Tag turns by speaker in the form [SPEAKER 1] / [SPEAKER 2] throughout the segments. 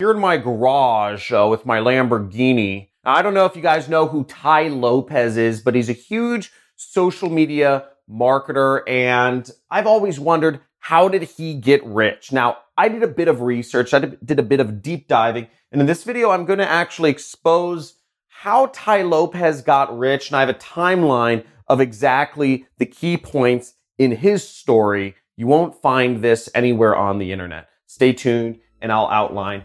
[SPEAKER 1] Here in my garage uh, with my Lamborghini. I don't know if you guys know who Tai Lopez is, but he's a huge social media marketer. And I've always wondered, how did he get rich? Now, I did a bit of research. I did a bit of deep diving. And in this video, I'm going to actually expose how Tai Lopez got rich. And I have a timeline of exactly the key points in his story. You won't find this anywhere on the internet. Stay tuned and I'll outline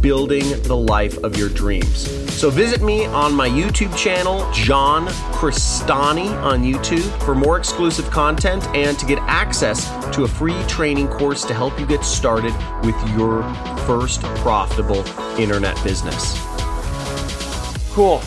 [SPEAKER 1] building the life of your dreams. So visit me on my YouTube channel, John Crestani on YouTube, for more exclusive content and to get access to a free training course to help you get started with your first profitable internet business. Cool.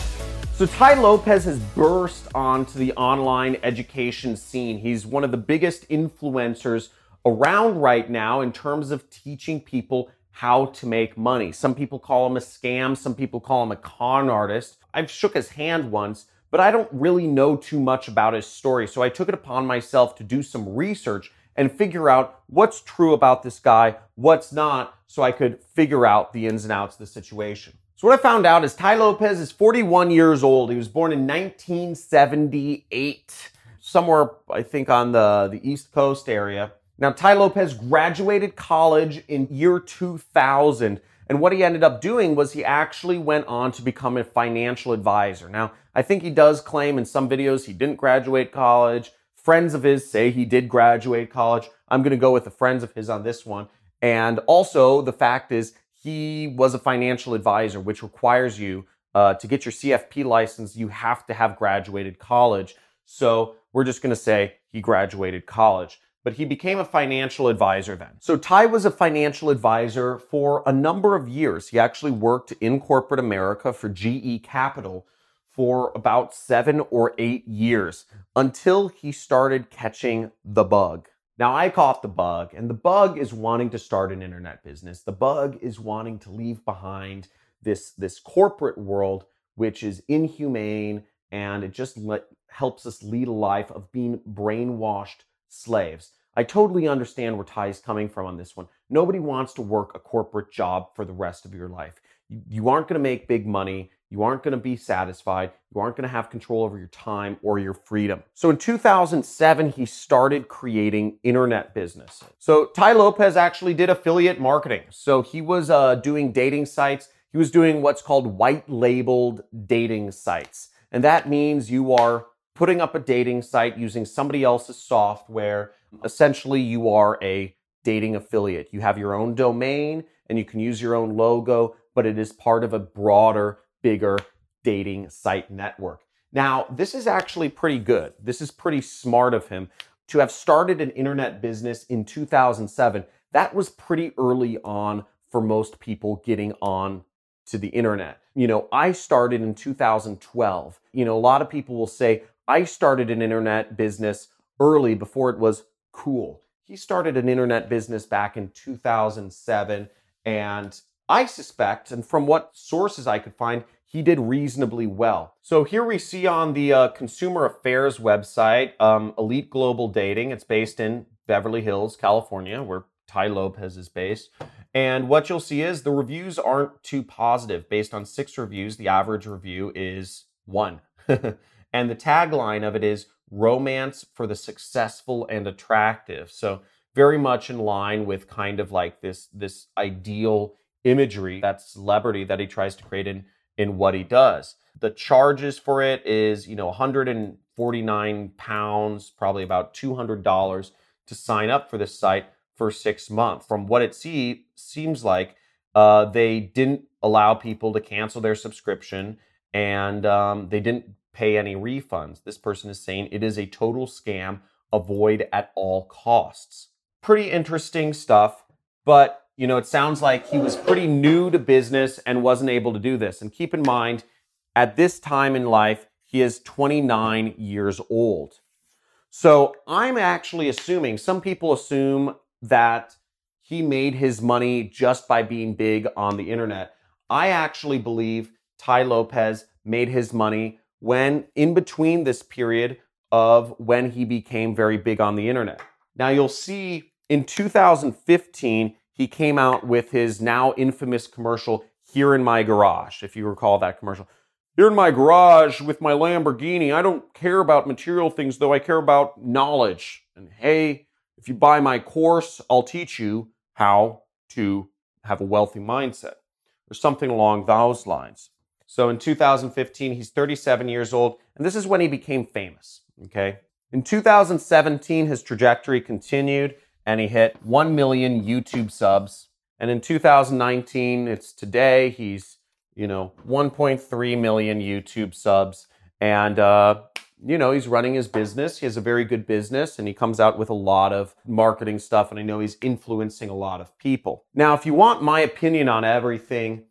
[SPEAKER 1] So Tai Lopez has burst onto the online education scene. He's one of the biggest influencers around right now in terms of teaching people how to make money. Some people call him a scam, some people call him a con artist. I've shook his hand once, but I don't really know too much about his story. So I took it upon myself to do some research and figure out what's true about this guy, what's not, so I could figure out the ins and outs of the situation. So what I found out is Tai Lopez is 41 years old. He was born in 1978, somewhere I think on the, the East Coast area. Now, Tai Lopez graduated college in year 2000. And what he ended up doing was he actually went on to become a financial advisor. Now, I think he does claim in some videos he didn't graduate college. Friends of his say he did graduate college. I'm going to go with the friends of his on this one. And also, the fact is, he was a financial advisor, which requires you uh, to get your CFP license, you have to have graduated college. So we're just going to say he graduated college but he became a financial advisor then. So Tai was a financial advisor for a number of years. He actually worked in corporate America for GE Capital for about seven or eight years until he started catching the bug. Now, I caught the bug, and the bug is wanting to start an internet business. The bug is wanting to leave behind this, this corporate world, which is inhumane, and it just helps us lead a life of being brainwashed slaves. I totally understand where Tai's coming from on this one. Nobody wants to work a corporate job for the rest of your life. You, aren't going to make big money. You aren't going to be satisfied. You aren't going to have control over your time or your freedom. So in 2007, he started creating internet business. So Tai Lopez actually did affiliate marketing. So he was uh, doing dating sites. He was doing what's called white labeled dating sites. And that means you are putting up a dating site using somebody else's software. Essentially, you are a dating affiliate. You have your own domain and you can use your own logo, but it is part of a broader, bigger dating site network. Now, this is actually pretty good. This is pretty smart of him to have started an internet business in 2007. That was pretty early on for most people getting on to the internet. You know, I started in 2012. You know, a lot of people will say, I started an internet business early before it was cool. He started an internet business back in 2007. And I suspect, and from what sources I could find, he did reasonably well. So here we see on the uh, Consumer Affairs website, um, Elite Global Dating. It's based in Beverly Hills, California, where Tai Lopez is based. And what you'll see is the reviews aren't too positive. Based on six reviews, the average review is one. And the tagline of it is romance for the successful and attractive. So very much in line with kind of like this this ideal imagery, that celebrity that he tries to create in in what he does. The charges for it is, you know, 149 pounds, probably about $200 to sign up for this site for six months. From what it see, seems like uh, they didn't allow people to cancel their subscription and um, they didn't pay any refunds. This person is saying it is a total scam, avoid at all costs. Pretty interesting stuff, but you know, it sounds like he was pretty new to business and wasn't able to do this. And keep in mind, At this time in life, he is 29 years old. So I'm actually assuming, some people assume that he made his money just by being big on the internet. I actually believe Tai Lopez made his money when in between this period of when he became very big on the internet. Now you'll see in 2015, he came out with his now infamous commercial, Here in My Garage, if you recall that commercial. Here in my garage with my Lamborghini, I don't care about material things, though I care about knowledge. And hey, if you buy my course, I'll teach you how to have a wealthy mindset or something along those lines. So in 2015, he's 37 years old, and this is when he became famous. Okay. In 2017, his trajectory continued and he hit 1 million YouTube subs. And in 2019, it's today, he's, you know, 1.3 million YouTube subs. And, uh, you know, he's running his business. He has a very good business and he comes out with a lot of marketing stuff. And I know he's influencing a lot of people. Now, if you want my opinion on everything,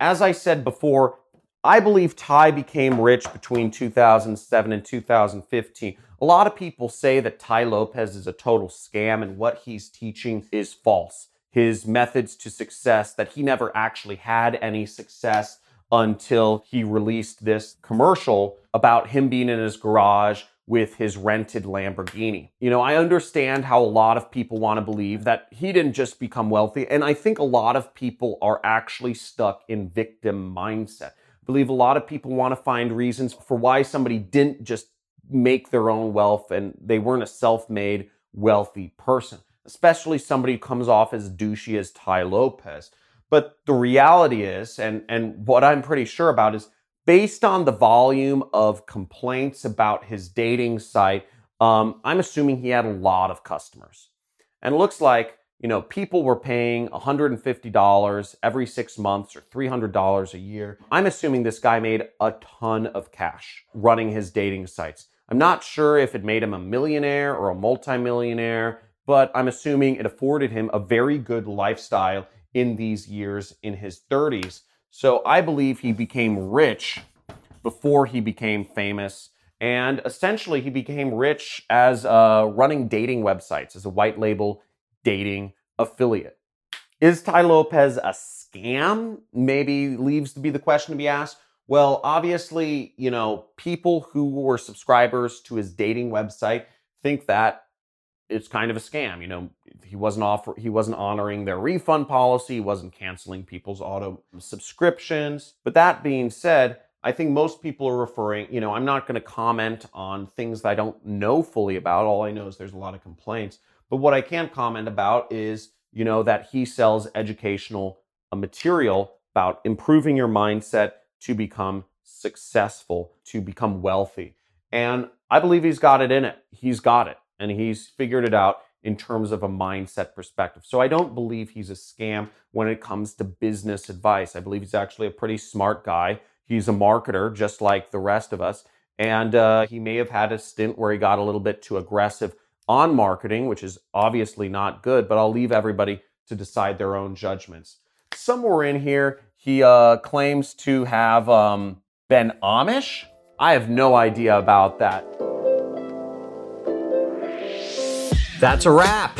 [SPEAKER 1] as I said before, I believe Tai became rich between 2007 and 2015. A lot of people say that Tai Lopez is a total scam and what he's teaching is false. His methods to success, that he never actually had any success until he released this commercial about him being in his garage with his rented Lamborghini. You know, I understand how a lot of people want to believe that he didn't just become wealthy, and I think a lot of people are actually stuck in victim mindset believe a lot of people want to find reasons for why somebody didn't just make their own wealth and they weren't a self-made wealthy person, especially somebody who comes off as douchey as Tai Lopez. But the reality is, and, and what I'm pretty sure about is based on the volume of complaints about his dating site, um, I'm assuming he had a lot of customers. And looks like you know, people were paying $150 every six months or $300 a year. I'm assuming this guy made a ton of cash running his dating sites. I'm not sure if it made him a millionaire or a multimillionaire, but I'm assuming it afforded him a very good lifestyle in these years in his 30s. So I believe he became rich before he became famous. And essentially, he became rich as uh, running dating websites, as a white label dating affiliate. Is Tai Lopez a scam? Maybe leaves to be the question to be asked. Well, obviously, you know, people who were subscribers to his dating website think that it's kind of a scam. You know, he wasn't offer he wasn't honoring their refund policy, he wasn't canceling people's auto subscriptions. But that being said, I think most people are referring, you know, I'm not going to comment on things that I don't know fully about. All I know is there's a lot of complaints. But what I can comment about is, you know, that he sells educational uh, material about improving your mindset to become successful, to become wealthy. And I believe he's got it in it. He's got it. And he's figured it out in terms of a mindset perspective. So I don't believe he's a scam when it comes to business advice. I believe he's actually a pretty smart guy. He's a marketer, just like the rest of us. And uh, he may have had a stint where he got a little bit too aggressive on marketing, which is obviously not good, but I'll leave everybody to decide their own judgments. Somewhere in here, he uh, claims to have um, been Amish. I have no idea about that. That's a wrap.